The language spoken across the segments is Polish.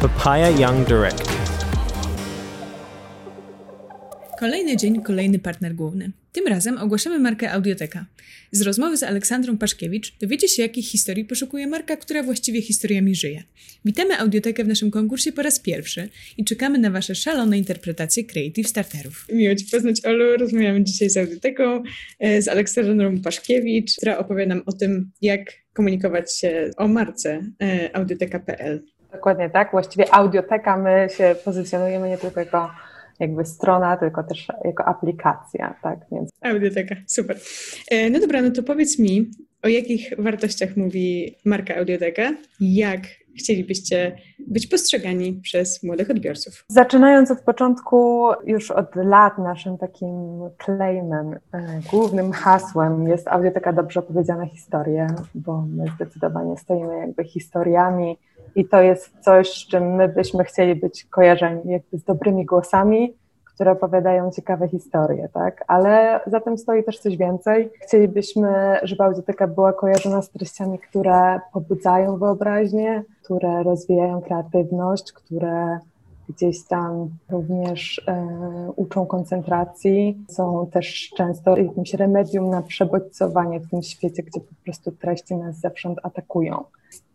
Papaya Young Direct. Kolejny dzień, kolejny partner główny. Tym razem ogłaszamy markę Audioteka. Z rozmowy z Aleksandrą Paszkiewicz dowiecie się, jakich historii poszukuje marka, która właściwie historiami żyje. Witamy Audiotekę w naszym konkursie po raz pierwszy i czekamy na Wasze szalone interpretacje Creative Starterów. Miło Ci poznać, Olu. Rozmawiamy dzisiaj z Audioteką, e, z Aleksandrą Paszkiewicz, która opowie nam o tym, jak komunikować się o marce e, audioteka.pl. Dokładnie tak. Właściwie Audioteka my się pozycjonujemy nie tylko jako jakby strona, tylko też jako aplikacja, tak? Więc... Audioteka, super. E, no dobra, no to powiedz mi, o jakich wartościach mówi marka Audioteka? Jak chcielibyście być postrzegani przez młodych odbiorców? Zaczynając od początku, już od lat naszym takim claimem, e, głównym hasłem jest Audioteka dobrze opowiedziane historie, bo my zdecydowanie stoimy jakby historiami i to jest coś, z czym my byśmy chcieli być kojarzeni jakby z dobrymi głosami, które opowiadają ciekawe historie, tak? Ale za tym stoi też coś więcej. Chcielibyśmy, żeby audioteka była kojarzona z treściami, które pobudzają wyobraźnię, które rozwijają kreatywność, które gdzieś tam również e, uczą koncentracji, są też często jakimś remedium na przebodźcowanie w tym świecie, gdzie po prostu treści nas zewsząd atakują.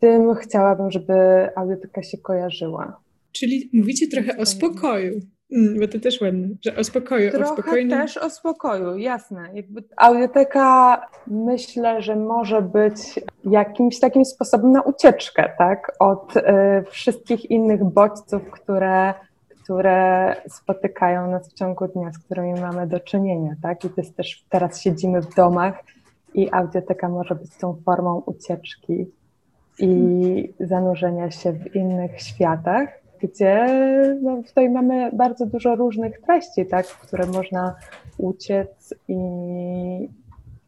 Tym chciałabym, żeby audioteka się kojarzyła. Czyli mówicie trochę o spokoju. Mm, bo to też ładne, że o spokoju, Trochę o spokojnym... też o spokoju, jasne. Jakby audioteka myślę, że może być jakimś takim sposobem na ucieczkę, tak? Od y, wszystkich innych bodźców, które, które spotykają nas w ciągu dnia, z którymi mamy do czynienia, tak? I to jest też, teraz siedzimy w domach i audioteka może być tą formą ucieczki i zanurzenia się w innych światach gdzie no, tutaj mamy bardzo dużo różnych treści, tak, w które można uciec i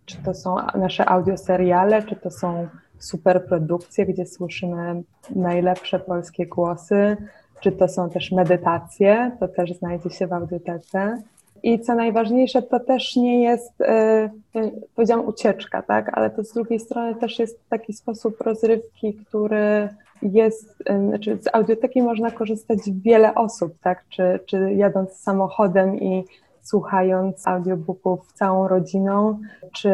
czy to są nasze audioseriale, czy to są superprodukcje, gdzie słyszymy najlepsze polskie głosy, czy to są też medytacje, to też znajdzie się w audiotece. I co najważniejsze, to też nie jest, yy, powiedziałam, ucieczka, tak? ale to z drugiej strony też jest taki sposób rozrywki, który jest, znaczy z audioteki można korzystać wiele osób, tak? Czy, czy jadąc samochodem i słuchając audiobooków całą rodziną, czy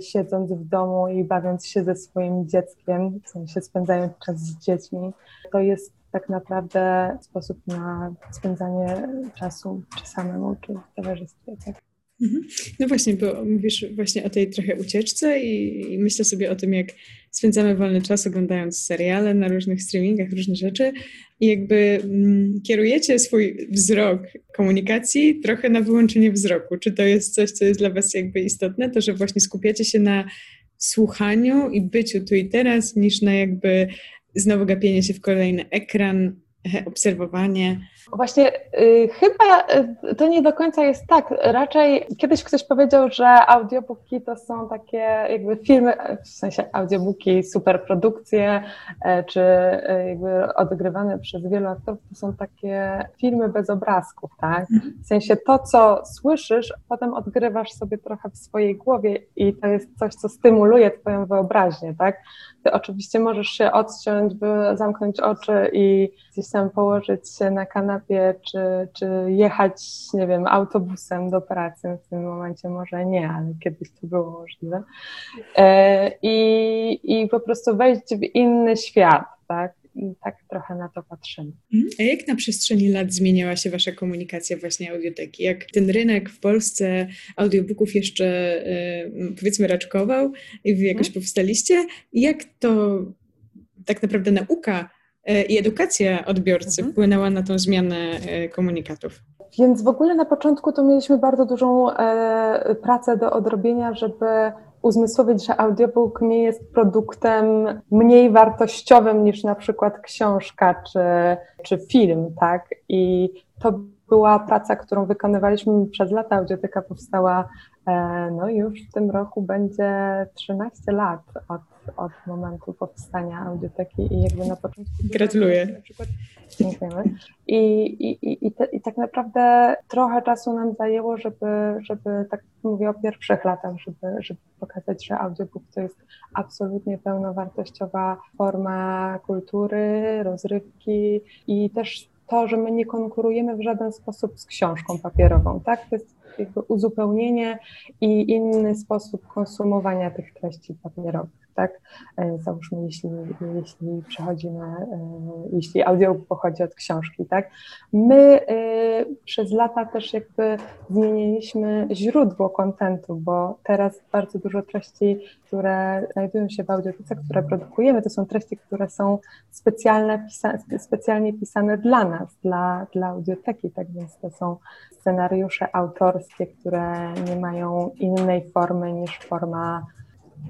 siedząc w domu i bawiąc się ze swoim dzieckiem, w sensie spędzając czas z dziećmi. To jest tak naprawdę sposób na spędzanie czasu czy samemu, czy w towarzystwie. Tak? Mhm. No właśnie, bo mówisz właśnie o tej trochę ucieczce i, i, myślę sobie o tym, jak spędzamy wolny czas oglądając seriale na różnych streamingach, różne rzeczy i jakby mm, kierujecie swój wzrok komunikacji trochę na wyłączenie wzroku. Czy to jest coś, co jest dla Was jakby istotne, to że właśnie skupiacie się na słuchaniu i byciu tu i teraz, niż na jakby znowu gapienie się w kolejny ekran, obserwowanie? Właśnie y, chyba y, to nie do końca jest tak. Raczej kiedyś ktoś powiedział, że audiobooki to są takie jakby filmy, w sensie audiobooki, superprodukcje, e, czy e, jakby odgrywane przez wielu aktorów, to są takie filmy bez obrazków, tak? Mhm. W sensie to, co słyszysz, potem odgrywasz sobie trochę w swojej głowie i to jest coś, co stymuluje twoją wyobraźnię, tak? Ty oczywiście możesz się odciąć, by zamknąć oczy i gdzieś tam położyć się na kanapie, czy, czy jechać, nie wiem, autobusem do pracy. W tym momencie może nie, ale kiedyś to było możliwe. E, I, i po prostu wejść w inny świat, tak? I tak trochę na to patrzymy. Mhm. A jak na przestrzeni lat zmieniała się Wasza komunikacja właśnie audioteki? Jak ten rynek w Polsce audiobooków jeszcze powiedzmy raczkował i Wy jakoś mhm. powstaliście? Jak to tak naprawdę nauka E, i edukacja odbiorcy mhm. wpłynęła na tą zmianę e, komunikatów? Więc w ogóle na początku to mieliśmy bardzo dużą e, pracę do odrobienia, żeby uzmysłowić, że audiobook nie jest produktem mniej wartościowym niż na przykład książka czy, czy film, tak? I to była praca, którą wykonywaliśmy przez lata. Audioteka powstała e, no już w tym roku będzie 13 lat od, od momentu powstania audioteki i jakby na początku... Gratuluję. Na przykład, dziękujemy. I, i, i, te, I tak naprawdę trochę czasu nam zajęło, żeby, żeby tak mówię o pierwszych latach, żeby, żeby pokazać, że audiobook to jest absolutnie pełnowartościowa forma kultury, rozrywki i też to, że my nie konkurujemy w żaden sposób z książką papierową, tak? To jest jakby uzupełnienie i inny sposób konsumowania tych treści papierowych tak? E, załóżmy, jeśli, jeśli przechodzimy, e, jeśli audio pochodzi od książki, tak? My e, przez lata też jakby zmieniliśmy źródło kontentu, bo teraz bardzo dużo treści, które znajdują się w audiotece, które produkujemy, to są treści, które są specjalne, specjalnie pisane dla nas, dla, dla audioteki, tak więc to są scenariusze autorskie, które nie mają innej formy niż forma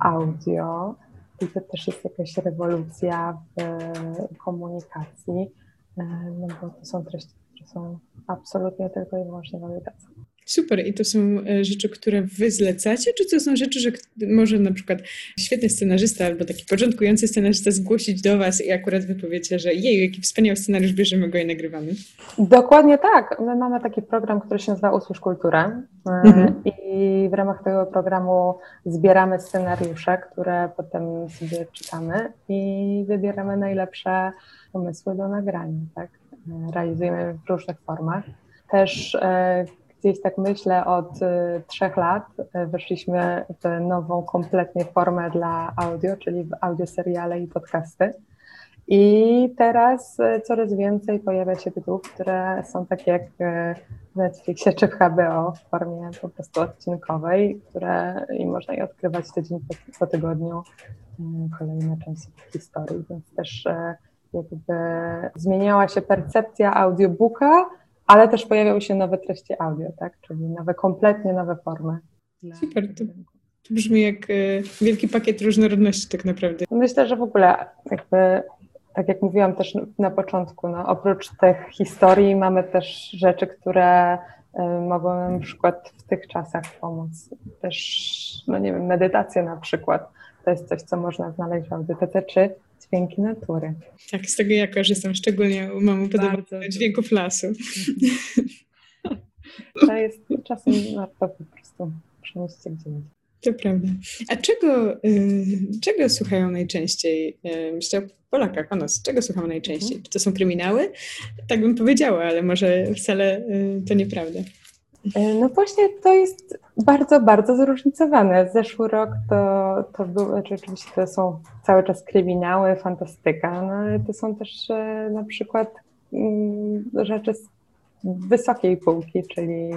audio i to też jest jakaś rewolucja w komunikacji, e, no bo to są treści, które są absolutnie tylko i wyłącznie audiotece. Super. I to są e, rzeczy, które wy zlecacie, czy to są rzeczy, że może na przykład świetny scenarzysta albo taki początkujący scenarzysta zgłosić do was i akurat wy powiecie, że jej, jaki wspaniały scenariusz, bierzemy go i nagrywamy? Dokładnie tak. My mamy taki program, który się nazywa Usłysz Kulturę e, mhm. i w ramach tego programu zbieramy scenariusze, które potem sobie czytamy i wybieramy najlepsze pomysły do nagrania, tak? E, realizujemy w różnych formach. Też gdzieś tak myślę od y, trzech lat y, weszliśmy w nową kompletnie formę dla audio, czyli w audio seriale i podcasty. I teraz y, coraz więcej pojawia się tytułów, które są takie jak w Netflixie czy w HBO w formie po prostu odcinkowej, które i można je odkrywać tydzień po, po tygodniu kolejne części historii, więc też jakby zmieniała się percepcja audiobooka, ale też pojawiały się nowe treści audio, tak? czyli nowe, kompletnie nowe formy. Super, to, to brzmi jak y, wielki pakiet różnorodności tak naprawdę. Myślę, że w ogóle jakby, tak jak mówiłam też na początku, no, oprócz tych historii mamy też rzeczy, które y, mogą nam na przykład w tych czasach pomóc. Też, no nie wiem, medytacja na przykład. To jest coś, co można znaleźć w audytece, czy dźwięki natury. Tak, z tego ja korzystam, szczególnie mam podoba dźwięków lasu. To jest czasem warto po prostu przynieść się gdzie indziej. To prawda. A czego, y, czego słuchają najczęściej? Y, myślę o Polakach, o nas. Czego słuchamy najczęściej? Mhm. Czy to są kryminały? Tak bym powiedziała, ale może wcale y, to nieprawda. E, no właśnie to jest bardzo, bardzo zróżnicowane. Zeszły rok to, to był, znaczy oczywiście to są cały czas kryminały, fantastyka, no ale to są też e, na przykład mm, rzeczy z wysokiej półki, czyli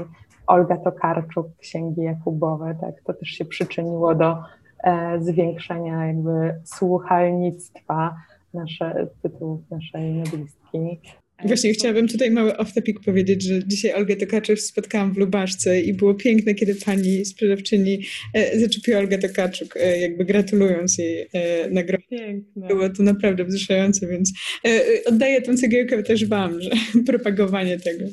Olga Tokarczuk, Księgi Jakubowe, tak, to też się przyczyniło do e, zwiększenia jakby słuchalnictwa nasze, tytułów naszej noblistki. Właśnie chciałabym tutaj mały off-topic powiedzieć, że dzisiaj Olgę Tokarczuk spotkałam w Lubaszce i było piękne, kiedy pani sprzedawczyni e, zaczepiła Olgę Tokarczuk, e, jakby gratulując jej e, nagrody. Piękne. Było to naprawdę wzruszające, więc e, oddaję tę cegiełkę też wam, że propagowanie tego.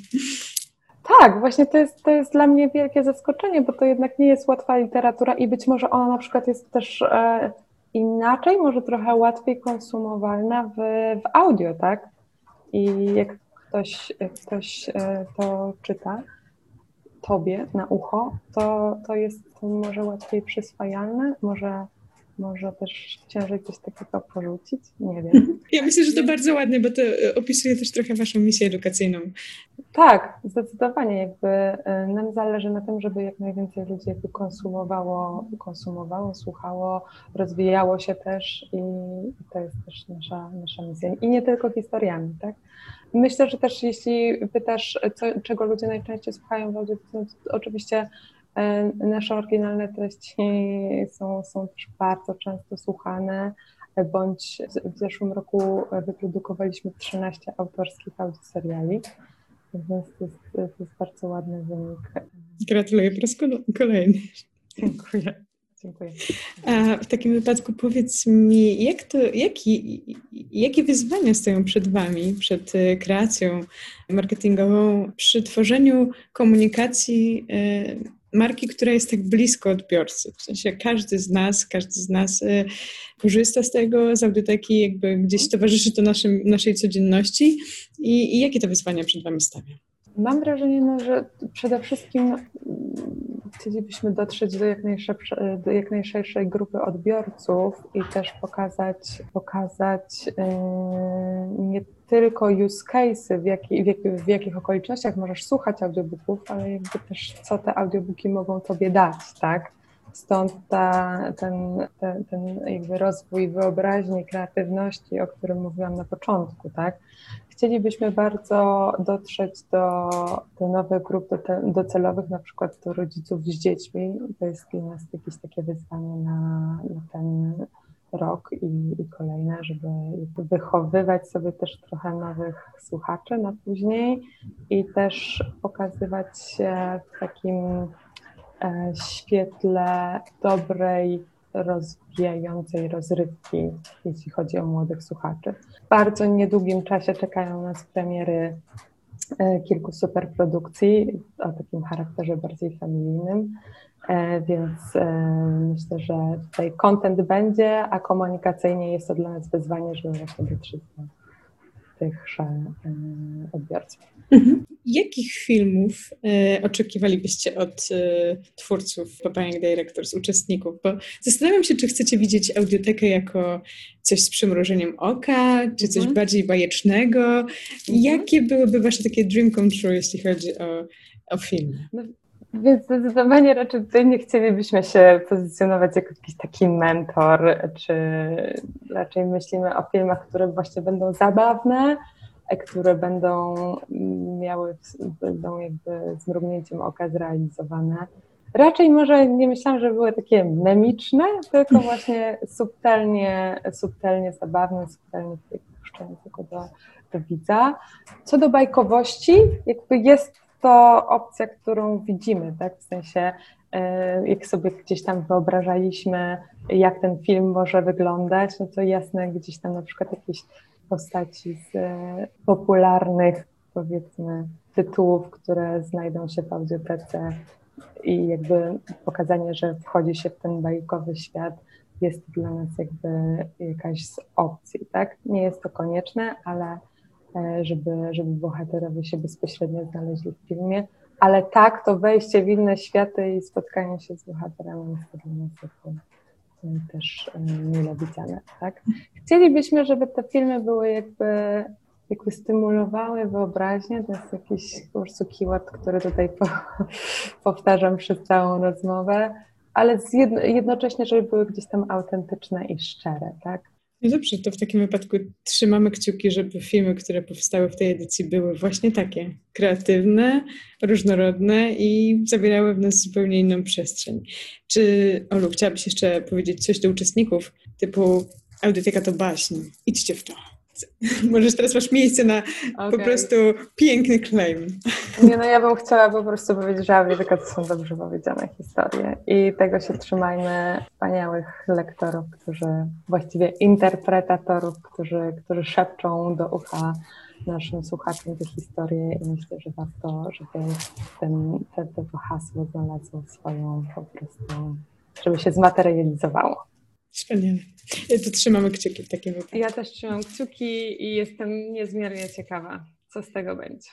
Tak, właśnie to jest, to jest dla mnie wielkie zaskoczenie, bo to jednak nie jest łatwa literatura i być może ona na przykład jest też e, inaczej, może trochę łatwiej konsumowalna w, w audio, tak? I jak ktoś, ktoś e, to czyta tobie na ucho, to, to jest może łatwiej przyswajalne, może może też ciężej coś takiego porzucić? Nie wiem. Ja myślę, że to bardzo ładne, bo to e, opisuje też trochę Waszą misję edukacyjną. Tak, zdecydowanie. Jakby e, nam zależy na tym, żeby jak najwięcej ludzi jakby konsumowało, konsumowało, słuchało, rozwijało się też i, to jest też nasza, nasza misja. I nie tylko historiami, tak? Myślę, że też jeśli pytasz, co, czego ludzie najczęściej słuchają w audycji, to oczywiście nasze oryginalne treści są, są też bardzo często słuchane, bądź w zeszłym roku wyprodukowaliśmy 13 autorskich audioseriali, więc to jest, to jest bardzo ładny wynik. Gratuluję po raz kolejny. Dziękuję. Dziękuję. A w takim wypadku powiedz mi, jak to, jaki, jakie wyzwania stoją przed Wami, przed e, kreacją marketingową, przy tworzeniu komunikacji e, marki, która jest tak blisko odbiorcy. W sensie każdy z nas, każdy z nas e, korzysta z tego, z audioteki, jakby gdzieś towarzyszy to naszym, naszej codzienności i, i jakie to wyzwania przed Wami stawia? Mam wrażenie, no, że przede wszystkim chcielibyśmy dotrzeć do jak, do jak najszerszej grupy odbiorców i też pokazać, pokazać yy, nie tylko use cases, w, jaki, w, w, jakich okolicznościach możesz słuchać audiobooków, ale jakby też co te audiobooki mogą tobie dać, tak? Stąd ta, ten, ten, ten jakby rozwój wyobraźni, kreatywności, o którym mówiłam na początku, tak? Chcielibyśmy bardzo dotrzeć do, do nowych grup docelowych, na przykład do rodziców z dziećmi. To jest dla nas jakieś takie wyzwanie na, na ten rok i, i kolejne, żeby wychowywać sobie też trochę nowych słuchaczy na później i też pokazywać się w takim e, świetle dobrej rozwijającej rozrywki, jeśli chodzi o młodych słuchaczy. W bardzo niedługim czasie czekają nas premiery e, kilku superprodukcji o takim charakterze bardziej familijnym, więc e, myślę, że tutaj content będzie, a komunikacyjnie jest to dla nas wyzwanie, żeby właśnie dotrzeć do tychże odbiorców. Mhm. Jakich filmów e, oczekiwalibyście od e, twórców Papayang Directors, uczestników? Bo zastanawiam się, czy chcecie widzieć audiotekę jako coś z przymrużeniem oka, czy coś mhm. bardziej bajecznego. Mhm. Jakie byłyby wasze takie dream come true, jeśli chodzi o, o filmy? No, więc zdecydowanie raczej tutaj nie chcielibyśmy się pozycjonować jako jakiś taki mentor, czy raczej myślimy o filmach, które właśnie będą zabawne, które będą miały, będą jakby z mrugnięciem oka zrealizowane. Raczej może nie myślałam, że były takie memiczne, tylko właśnie subtelnie, subtelnie zabawne, subtelnie puszczające go do, do widza. Co do bajkowości, jakby jest to opcja, którą widzimy, tak? W sensie, e, jak sobie gdzieś tam wyobrażaliśmy, jak ten film może wyglądać, no to jasne, gdzieś tam na przykład jakieś postaci z e, popularnych, powiedzmy, tytułów, które znajdą się w audiotece i jakby pokazanie, że wchodzi się w ten bajkowy świat jest dla nas jakby jakaś z opcji, tak? Nie jest to konieczne, ale żeby, żeby bohaterowie się bezpośrednio znaleźli w filmie, ale tak, to wejście w inne światy i spotkanie się z bohaterami jest dla nas jakby też mile widziane, tak? Chcielibyśmy, żeby te filmy były jakby, jakby stymulowały wyobraźnię, to jest jakiś po prostu keyword, który tutaj po, powtarzam przez całą rozmowę, ale jedno, jednocześnie, żeby były gdzieś tam autentyczne i szczere, tak? No dobrze, to w takim wypadku trzymamy kciuki, żeby filmy, które powstały w tej edycji, były właśnie takie kreatywne, różnorodne i zawierały w nas zupełnie inną przestrzeń. Czy, Olu, chciałabyś jeszcze powiedzieć coś do uczestników, typu audioteka to baśń, idźcie w to. Możesz teraz masz miejsce na okay. po prostu piękny claim. Nie, no ja bym chciała po prostu powiedzieć, że audioteka to są dobrze powiedziane historie i tego się trzymajmy wspaniałych lektorów, którzy, właściwie interpretatorów, którzy, którzy szepczą do ucha naszym słuchaczom te historie i myślę, że warto, żeby ten, te, to hasło znalazło swoją po prostu, żeby się zmaterializowało. Wspaniale. To trzymamy kciuki w takim wypadku. Ja też trzymam kciuki i jestem niezmiernie ciekawa, co z tego będzie.